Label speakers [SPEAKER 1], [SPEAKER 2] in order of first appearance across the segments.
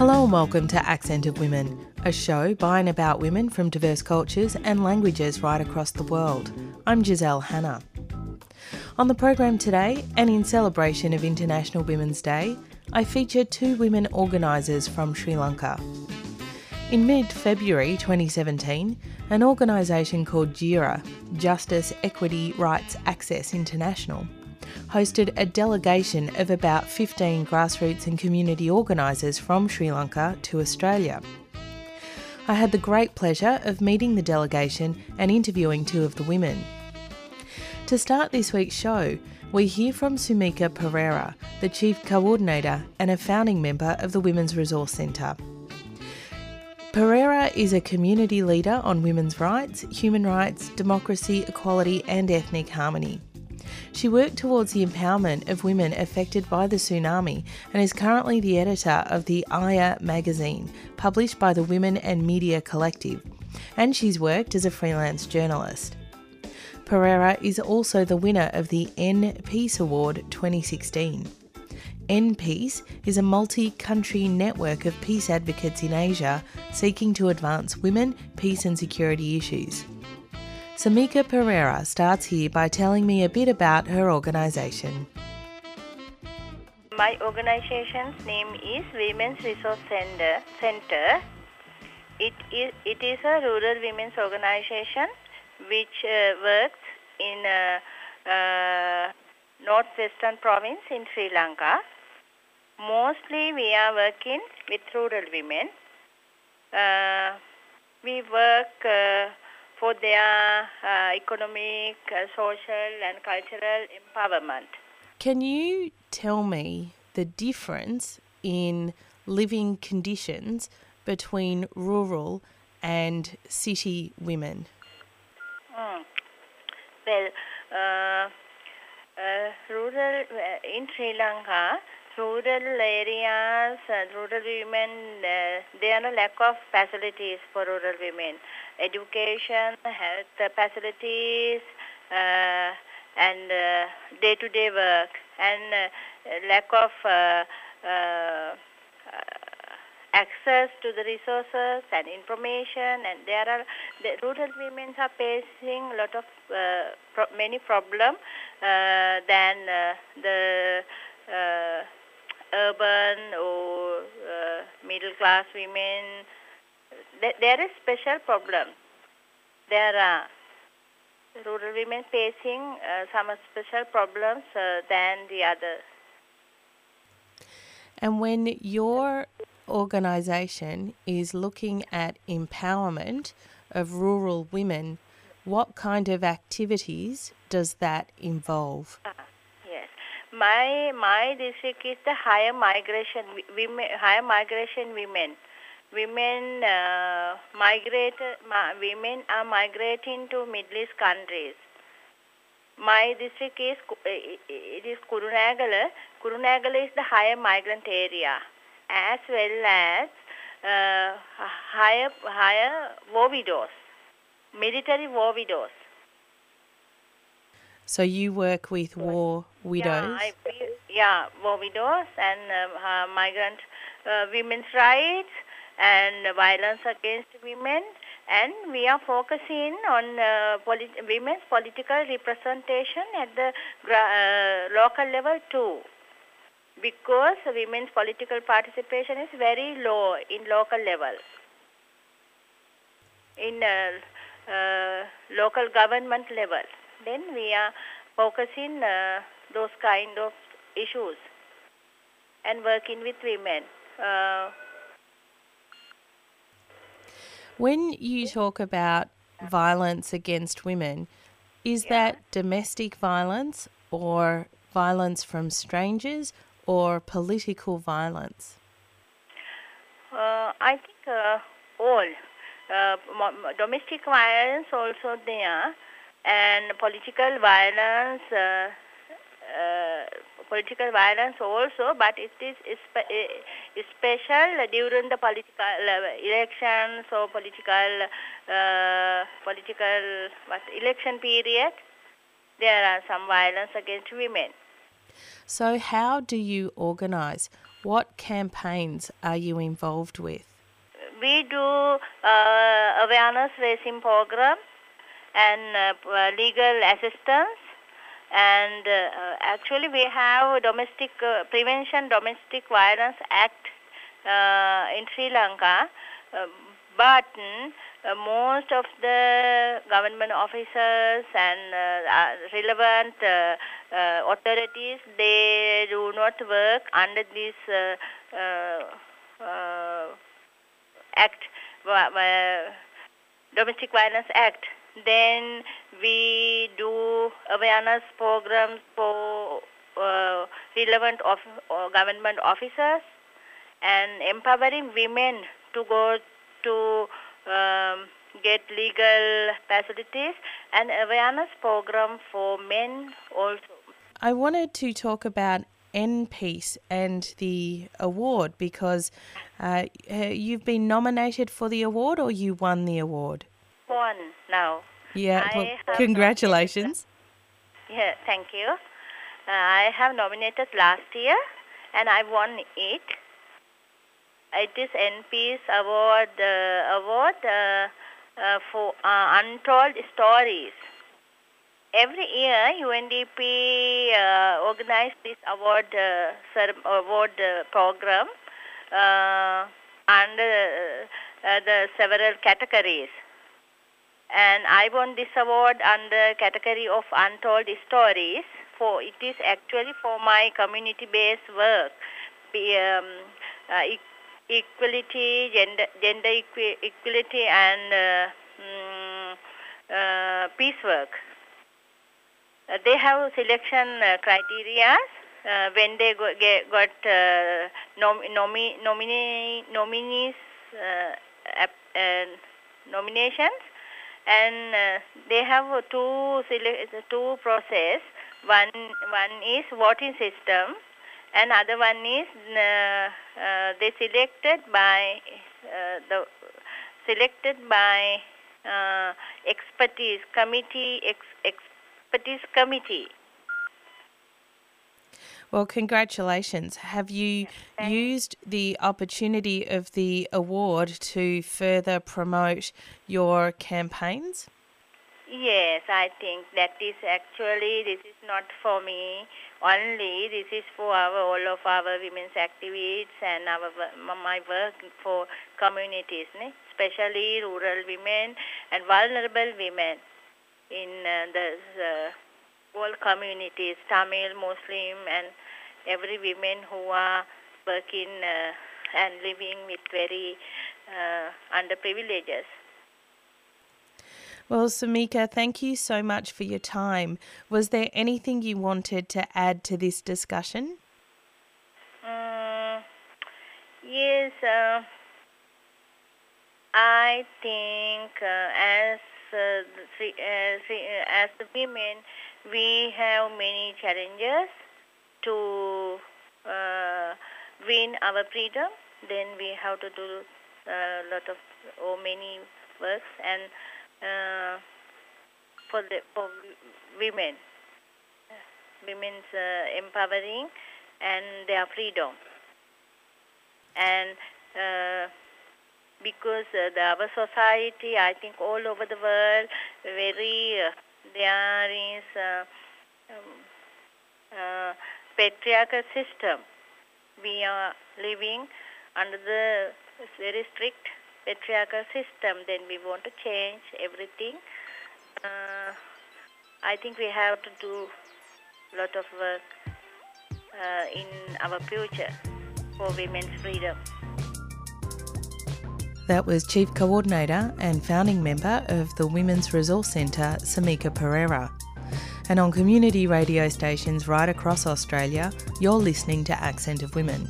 [SPEAKER 1] Hello and welcome to Accent of Women, a show by and about women from diverse cultures and languages right across the world. I'm Giselle Hanna. On the program today, and in celebration of International Women's Day, I feature two women organisers from Sri Lanka. In mid February 2017, an organisation called JIRA, Justice, Equity, Rights, Access International, hosted a delegation of about 15 grassroots and community organisers from Sri Lanka to Australia. I had the great pleasure of meeting the delegation and interviewing two of the women. To start this week's show, we hear from Sumika Pereira, the Chief Coordinator and a founding member of the Women's Resource Centre. Pereira is a community leader on women's rights, human rights, democracy, equality, and ethnic harmony. She worked towards the empowerment of women affected by the tsunami and is currently the editor of the Aya magazine, published by the Women and Media Collective, and she's worked as a freelance journalist. Pereira is also the winner of the N Peace Award 2016. N Peace is a multi country network of peace advocates in Asia seeking to advance women, peace, and security issues. Sumika Pereira starts here by telling me a bit about her organisation.
[SPEAKER 2] My organization's name is Women's Resource Center. Center. It is, it is a rural women's organization which uh, works in uh, uh, northwestern province in Sri Lanka. Mostly we are working with rural women. Uh, we work for their uh, economic, uh, social and cultural empowerment.
[SPEAKER 1] Can you tell me the difference in living conditions between rural and city women?
[SPEAKER 2] Mm. Well, uh, uh, rural uh, in Sri Lanka, rural areas, rural women, uh, there are a lack of facilities for rural women. Education, health facilities, uh, and uh, day-to-day work, and uh, lack of uh, access to the resources and information and there are the rural women are facing a lot of uh, pro many problem uh, than uh, the urban or middle class women there is special problem there are rural women facing uh, some special problems uh, than the others
[SPEAKER 1] And when your organisation is looking at empowerment of rural women, what kind of activities does that involve?
[SPEAKER 2] Ah, yes, my my district is the higher migration women, higher migration women. Women uh, migrate. Ma, women are migrating to Middle East countries. My district is it is Kurunegala. Kurunegala is the higher migrant area, as well as uh, higher higher war widows, military war widows.
[SPEAKER 1] So you work with war widows?
[SPEAKER 2] Yeah, I, yeah war widows and uh, migrant uh, women's rights and violence against women and we are focusing on uh, polit women's political representation at the uh, local level too. Because women's political participation is very low in local level. In uh, uh local government level. Then we are focusing uh, those kind of issues and working with women uh,
[SPEAKER 1] when you talk about violence against women, is
[SPEAKER 2] Yeah.
[SPEAKER 1] that domestic violence or violence from strangers or political violence?
[SPEAKER 2] Uh, I think uh, all uh, domestic violence also there, and political violence, uh, uh, political violence also, but it is uh, special during the political uh, elections or political uh, political what election period. There are some violence against women.
[SPEAKER 1] So, how do you organise? What campaigns are you involved with?
[SPEAKER 2] We do uh, awareness raising program and uh, legal assistance and uh, actually we have domestic uh, prevention domestic violence act uh, in sri lanka. Uh, but uh, most of the government officers and uh, relevant authorities they do not work under this act domestic violence act then we do awareness programs for uh, relevant of, uh, government officers and empowering women to go to um, get legal facilities and awareness program for men also.
[SPEAKER 1] I wanted to talk about NPeace and the award because uh, you've been nominated for the award or you won the award?
[SPEAKER 2] Won now.
[SPEAKER 1] Yeah, well, congratulations.
[SPEAKER 2] Yeah, thank you. Uh, I have nominated last year and I won it. It is NPeace Award uh, award uh, uh for uh, untold stories. Every year, UNDP uh, organizes this award award program under the several categories and I won this award under category of untold stories. For it is actually for my community-based work, um, uh, e equality, gender, gender equi equality, and uh, mm, uh, peace work. Uh, they have selection uh, criteria uh, when they go, get, got nom nomi nomine nominees nominations and uh, they have two two process. One one is voting system, and other one is uh, uh, they selected by the selected by expertise committee ex, expertise committee.
[SPEAKER 1] Well, congratulations. Have you used the opportunity of the award to further promote your campaigns?
[SPEAKER 2] Yes, I think that is actually, this is not for me only, this is for our, all of our women's activists and our my work for communities, ne? especially rural women and vulnerable women in uh, the uh, all communities, Tamil, Muslim, and every women who are working uh, and living with very uh, underprivileges.
[SPEAKER 1] Well, Samika, thank you so much for your time. Was there anything you wanted to add to this discussion?
[SPEAKER 2] Um, yes, uh, I think uh, as uh, the, uh, as the women, we have many challenges to uh, win our freedom. Then we have to do a lot of or many works and uh, for the for women, women's uh, empowering and their freedom. And uh, because uh, the, our society, I think all over the world, very uh, there is um, uh, patriarchal system. We are living under the very strict patriarchal system. Then we want to change everything. Uh, I think we have to do a lot of work uh, in our future for women's freedom.
[SPEAKER 1] That was Chief Coordinator and founding member of the Women's Resource Centre, Samika Pereira. And on community radio stations right across Australia, you're listening to Accent of Women.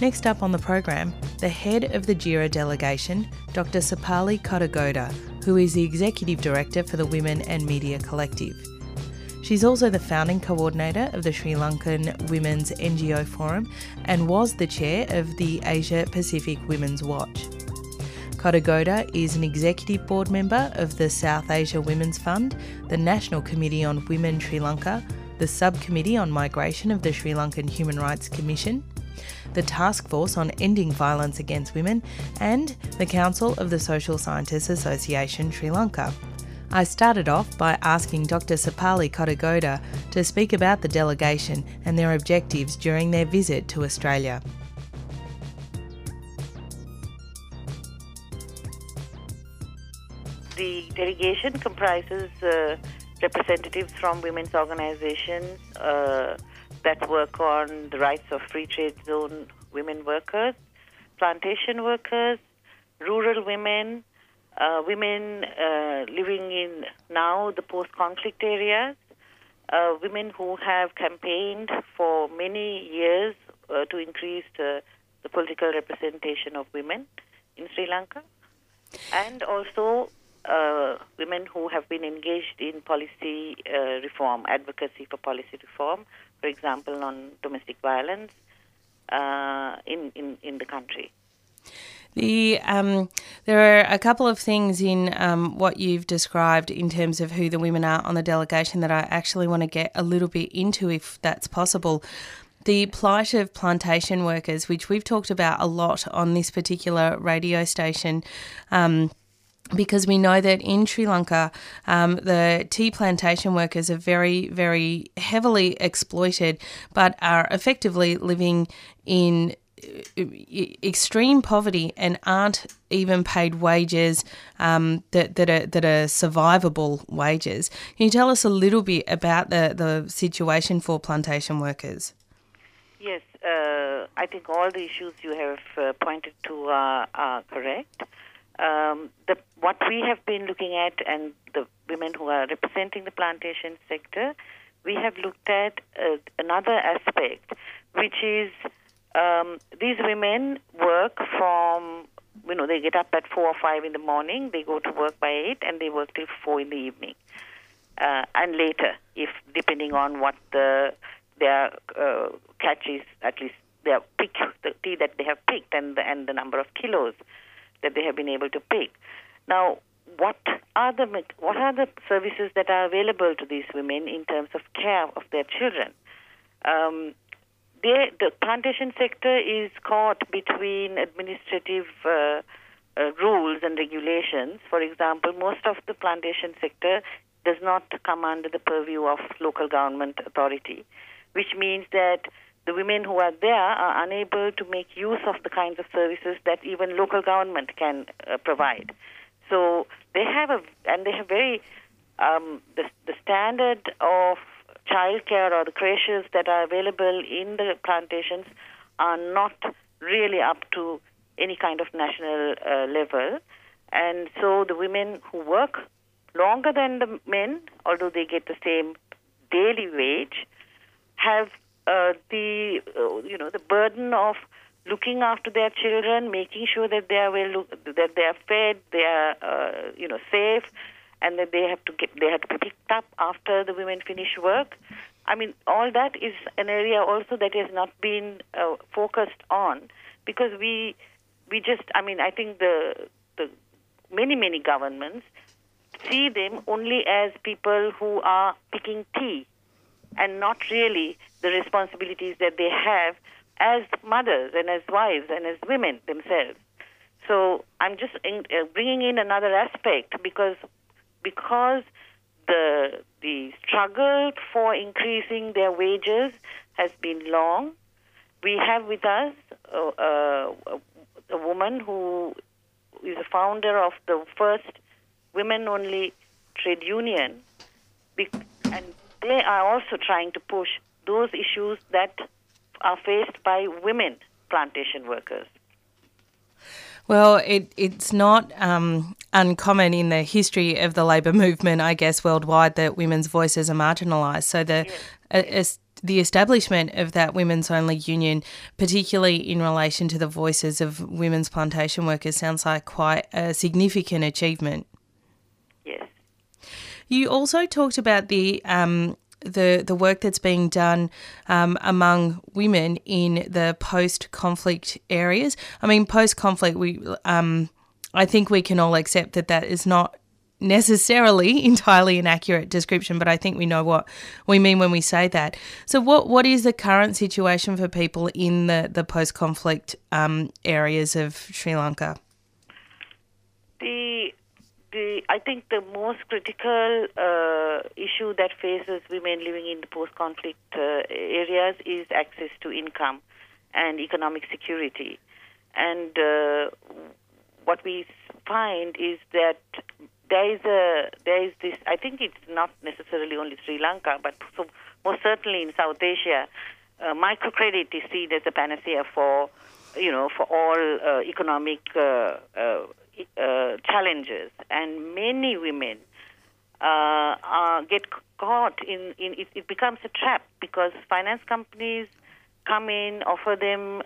[SPEAKER 1] Next up on the program, the head of the JIRA delegation, Dr. Sepali Kottegoda, who is the Executive Director for the Women and Media Collective. She's also the founding coordinator of the Sri Lankan Women's NGO Forum and was the chair of the Asia Pacific Women's Watch. Kottegoda is an executive board member of the South Asia Women's Fund, the National Committee on Women Sri Lanka, the Subcommittee on Migration of the Sri Lankan Human Rights Commission, the Task Force on Ending Violence Against Women, and the Council of the Social Scientists Association Sri Lanka. I started off by asking Dr. Sepali Kottegoda to speak about the delegation and their objectives during their visit to Australia.
[SPEAKER 3] The delegation comprises uh, representatives from women's organizations uh, that work on the rights of free trade zone women workers, plantation workers, rural women, uh, women uh, living in now the post-conflict areas, uh, women who have campaigned for many years uh, to increase the, the political representation of women in Sri Lanka, and also uh, women who have been engaged in policy uh, reform, advocacy for policy reform, for example, on domestic violence uh, in, in, in the country.
[SPEAKER 1] The um, there are a couple of things in um, what you've described in terms of who the women are on the delegation that I actually want to get a little bit into, if that's possible. The plight of plantation workers, which we've talked about a lot on this particular radio station. Um, because we know that in Sri Lanka, um, the tea plantation workers are very, very heavily exploited, but are effectively living in uh, extreme poverty and aren't even paid wages um, that, that are that are survivable wages. Can you tell us a little bit about the, the situation for plantation workers?
[SPEAKER 3] Yes, uh, I think all the issues you have uh, pointed to are, are correct. Um, the, what we have been looking at, and the women who are representing the plantation sector, we have looked at uh, another aspect, which is um, these women work from, you know, they get up at 4 or 5 in the morning, they go to work by 8, and they work till 4 in the evening. Uh, and later, if depending on what the their uh, catch is, at least their pick, the tea that they have picked, and the, and the number of kilos that they have been able to pick. Now, what are the what are the services that are available to these women in terms of care of their children? Um, they, the plantation sector is caught between administrative uh, uh, rules and regulations. For example, most of the plantation sector does not come under the purview of local government authority, which means that the women who are there are unable to make use of the kinds of services that even local government can uh, provide. So they have a, and they have very, um, the, the standard of childcare or the creches that are available in the plantations are not really up to any kind of national uh, level. And so the women who work longer than the men, although they get the same daily wage, have uh, the uh, you know the burden of looking after their children, making sure that they are well, look, that they are fed, they are uh, you know safe, and that they have to get they have to be picked up after the women finish work. I mean, all that is an area also that has not been uh, focused on because we we just I mean I think the the many many governments see them only as people who are picking tea and not really the responsibilities that they have as mothers and as wives and as women themselves. So I'm just in, uh, bringing in another aspect because because the the struggle for increasing their wages has been long. We have with us uh, uh, a woman who is a founder of the first women-only trade union, and they are also trying to push those issues that are faced by women plantation workers.
[SPEAKER 1] Well, it, it's not um, uncommon in the history of the labour movement, I guess, worldwide, that women's voices are marginalised. So the yes. uh, the establishment of that women's only union, particularly in relation to the voices of women's plantation workers, sounds like quite a significant achievement. You also talked about the um, the the work that's being done um, among women in the post conflict areas. I mean, post conflict, we um, I think we can all accept that that is not necessarily entirely an accurate description, but I think we know what we mean when we say that. So, what what is the current situation for people in the the post conflict um, areas of Sri Lanka?
[SPEAKER 3] The the I think the most critical uh, issue that faces women living in the post conflict uh, areas is access to income and economic security. And uh, what we find is that there is a there is this. I think it's not necessarily only Sri Lanka, but so, most certainly in South Asia, uh, microcredit is seen as a panacea for you know for all uh, economic uh challenges, and many women uh, get caught in, in it, it, becomes a trap because finance companies come in, offer them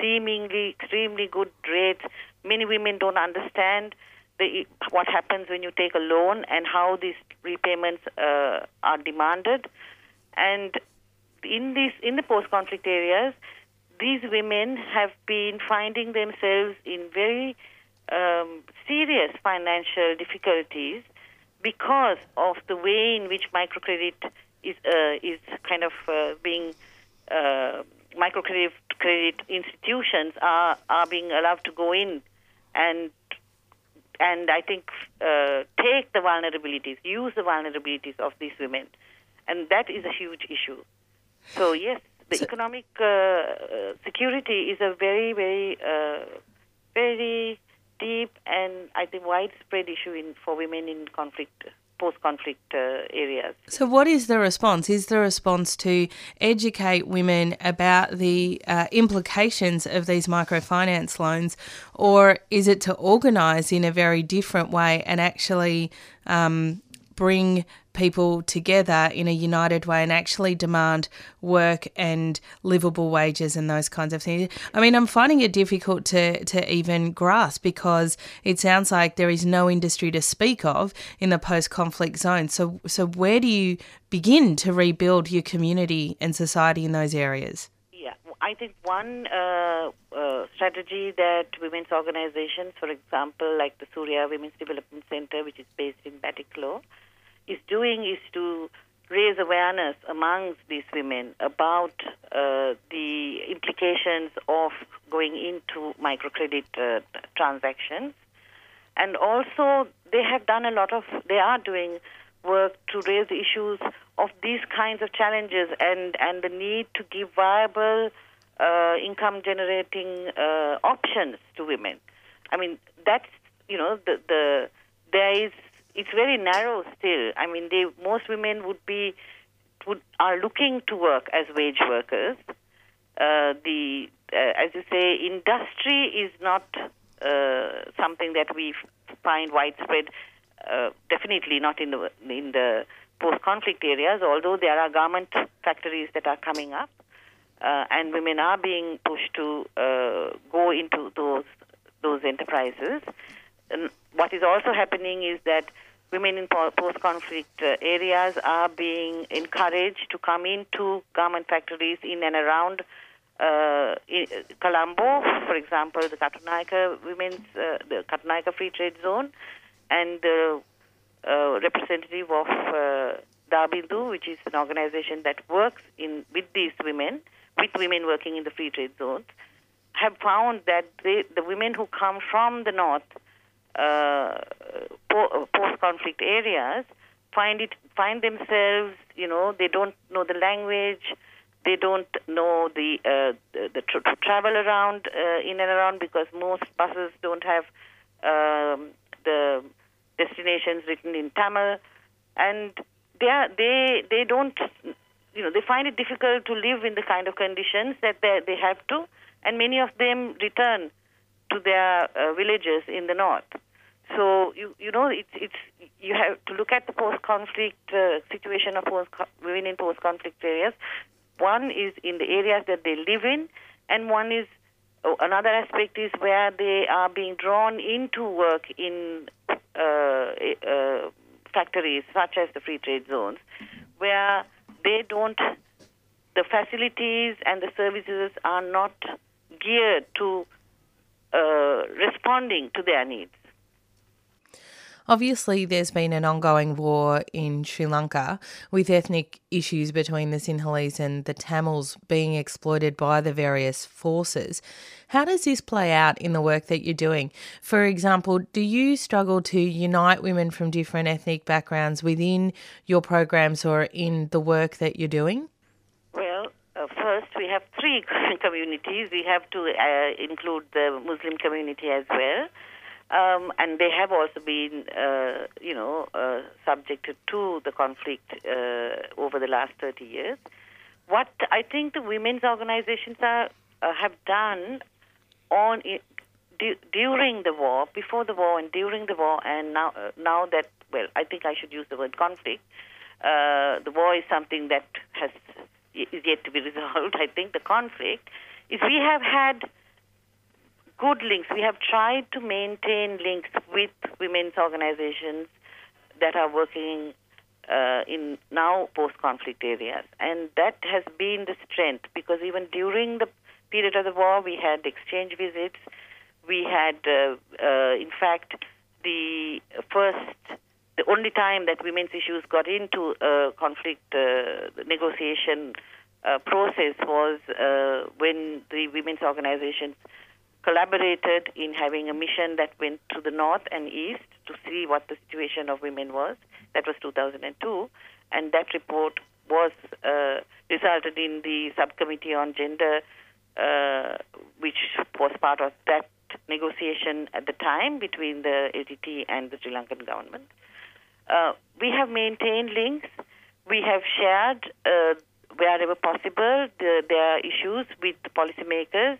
[SPEAKER 3] seemingly extremely good rates. Many women don't understand the, what happens when you take a loan and how these repayments uh, are demanded. And in these in the post-conflict areas, these women have been finding themselves in very um, serious financial difficulties because of the way in which microcredit is uh, is kind of uh, being uh, microcredit credit institutions are are being allowed to go in and and I think uh, take the vulnerabilities, use the vulnerabilities of these women, and that is a huge issue. So yes, the so, economic uh, uh, security is a very, very, uh, very deep and I think widespread issue in for women in conflict post conflict uh, areas.
[SPEAKER 1] So, what is the response? Is the response to educate women about the uh, implications of these microfinance loans, or is it to organise in a very different way and actually um, bring people together in a united way and actually demand work and livable wages and those kinds of things. I mean, I'm finding it difficult to, to even grasp because it sounds like there is no industry to speak of in the post conflict zone. So, so, where do you begin to rebuild your community and society in those areas?
[SPEAKER 3] Yeah, I think one uh, uh, strategy that women's organizations, for example, like the Surya Women's Development Center, which is based in Batticaloa, is doing is to raise awareness amongst these women about uh, the implications of going into microcredit uh, transactions. And also, they have done a lot of, they are doing work to raise issues of these kinds of challenges and, and the need to give viable uh, income generating uh, options to women. I mean, that's, you know, the, the there is it's very narrow still. I mean, they most women would be would are looking to work as wage workers. Uh, the uh, as you say, industry is not uh, something that we find widespread. Uh, definitely not in the in the post-conflict areas. Although there are garment factories that are coming up, uh, and women are being pushed to uh, go into those those enterprises. And what is also happening is that women in post-conflict uh, areas are being encouraged to come into garment factories in and around uh, Colombo, for example, the Katunayake Women's, uh, the Katunayake Free Trade Zone, and the uh, representative of uh, Dabindu, which is an organization that works in with these women, with women working in the free trade zones, have found that they, the women who come from the north uh, post-conflict areas find it find themselves, you know, they don't know the language, they don't know the uh, the, the tr- travel around uh, in and around because most buses don't have um, the destinations written in Tamil, and they are, they they don't you know they find it difficult to live in the kind of conditions that they they have to, and many of them return to their uh, villages in the north. So you you know it's it's you have to look at the post-conflict uh, situation of post women in post-conflict areas. One is in the areas that they live in, and one is oh, another aspect is where they are being drawn into work in uh, uh, factories such as the free trade zones, where they don't the facilities and the services are not geared to uh, responding to their needs.
[SPEAKER 1] Obviously, there's been an ongoing war in Sri Lanka with ethnic issues between the Sinhalese and the Tamils being exploited by the various forces. How does this play out in the work that you're doing? For example, do you struggle to unite women from different ethnic backgrounds within your programs or in the work that you're doing?
[SPEAKER 3] Well, uh, first we have three communities. We have to uh, include the Muslim community as well. Um, and they have also been, uh, you know, uh, subjected to the conflict uh, over the last 30 years. What I think the women's organizations are, uh, have done on during the war, before the war, and during the war, and now uh, now that well, I think I should use the word conflict. Uh, the war is something that has is yet to be resolved. I think the conflict is we have had good links. We have tried to maintain links with women's organizations that are working uh, in now post-conflict areas, and that has been the strength because even during the period of the war, we had exchange visits. We had, uh, uh, in fact, the first, the only time that women's issues got into a conflict uh, negotiation uh, process was uh, when the women's organizations collaborated in having a mission that went to the north and east to see what the situation of women was. That was 2002, and that report was uh, resulted in the subcommittee on gender, uh, which was part of that negotiation at the time between the LTT and the Sri Lankan government. Uh, we have maintained links. We have shared uh, wherever possible the, their issues with the policymakers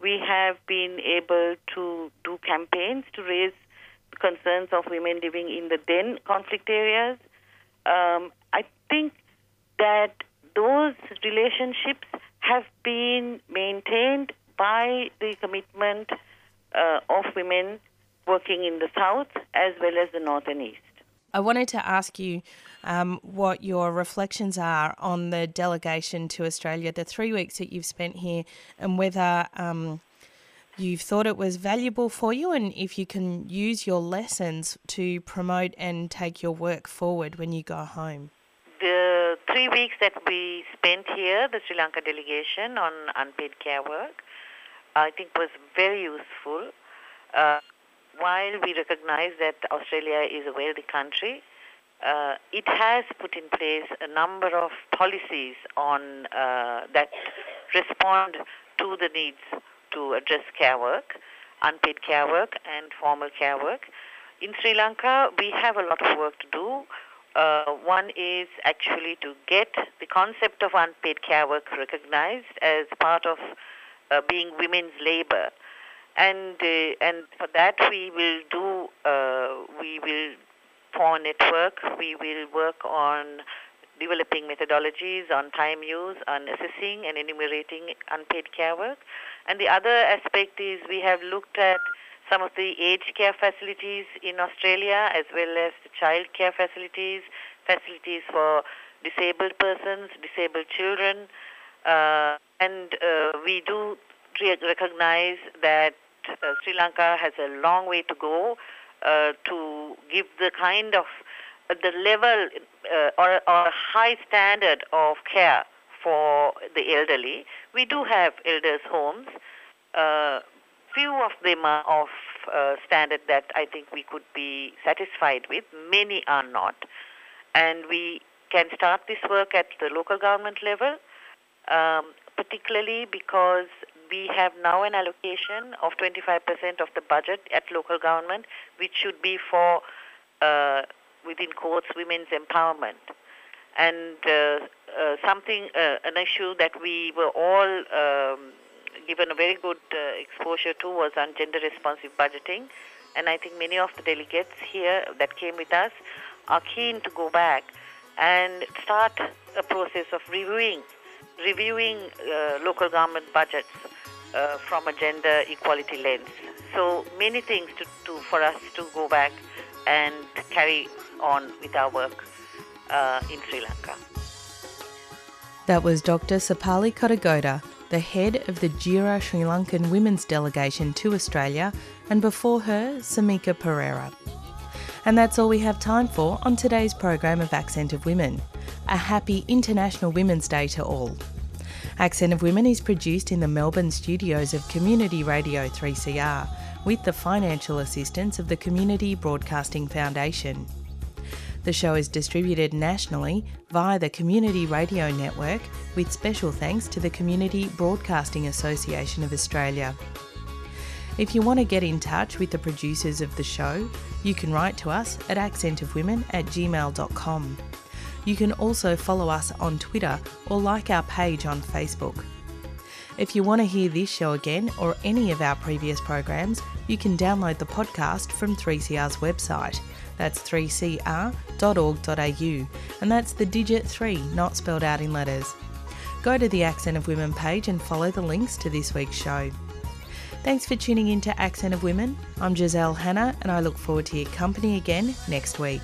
[SPEAKER 3] we have been able to do campaigns to raise concerns of women living in the then conflict areas. Um, I think that those relationships have been maintained by the commitment uh, of women working in the south as well as the north and east.
[SPEAKER 1] I wanted to ask you um, what your reflections are on the delegation to Australia, the three weeks that you've spent here, and whether um, you've thought it was valuable for you, and if you can use your lessons to promote and take your work forward when you go home.
[SPEAKER 3] The three weeks that we spent here, the Sri Lanka delegation on unpaid care work, I think was very useful. Uh, while we recognize that Australia is a wealthy country, uh, it has put in place a number of policies on uh, that respond to the needs to address care work, unpaid care work, and formal care work. In Sri Lanka, we have a lot of work to do. Uh, one is actually to get the concept of unpaid care work recognized as part of uh, being women's labor and uh, and for that we will do uh, we will form a network. We will work on developing methodologies on time use, on assessing and enumerating unpaid care work. And the other aspect is we have looked at some of the aged care facilities in Australia as well as the child care facilities, facilities for disabled persons, disabled children. Uh, and uh, we do recognize that uh, Sri Lanka has a long way to go to give the kind of uh, the level uh, or, or high standard of care for the elderly. We do have elders' homes. Uh, few of them are of uh, standard that I think we could be satisfied with. Many are not. And we can start this work at the local government level, um, particularly because we have now an allocation of 25% of the budget at local government, which should be for, uh, within courts, women's empowerment. And uh, uh, something, uh, an issue that we were all um, given a very good uh, exposure to was on gender responsive budgeting. And I think many of the delegates here that came with us are keen to go back and start a process of reviewing reviewing uh, local government budgets uh, from a gender equality lens. So many things to, to, for us to go back and carry on with our work uh, in Sri Lanka.
[SPEAKER 1] That was Dr. Sepali Kottegoda, the head of the JIRA Sri Lankan Women's Delegation to Australia, and before her, Samika Pereira. And that's all we have time for on today's program of Accent of Women. A happy International Women's Day to all. Accent of Women is produced in the Melbourne studios of Community Radio 3CR with the financial assistance of the Community Broadcasting Foundation. The show is distributed nationally via the Community Radio Network with special thanks to the Community Broadcasting Association of Australia. If you want to get in touch with the producers of the show, you can write to us at accentofwomen at gmail.com. You can also follow us on Twitter or like our page on Facebook. If you want to hear this show again or any of our previous programs, you can download the podcast from 3CR's website. That's 3cr.org.au, and that's the digit 3, not spelled out in letters. Go to the Accent of Women page and follow the links to this week's show. Thanks for tuning in to Accent of Women. I'm Giselle Hanna, and I look forward to your company again next week.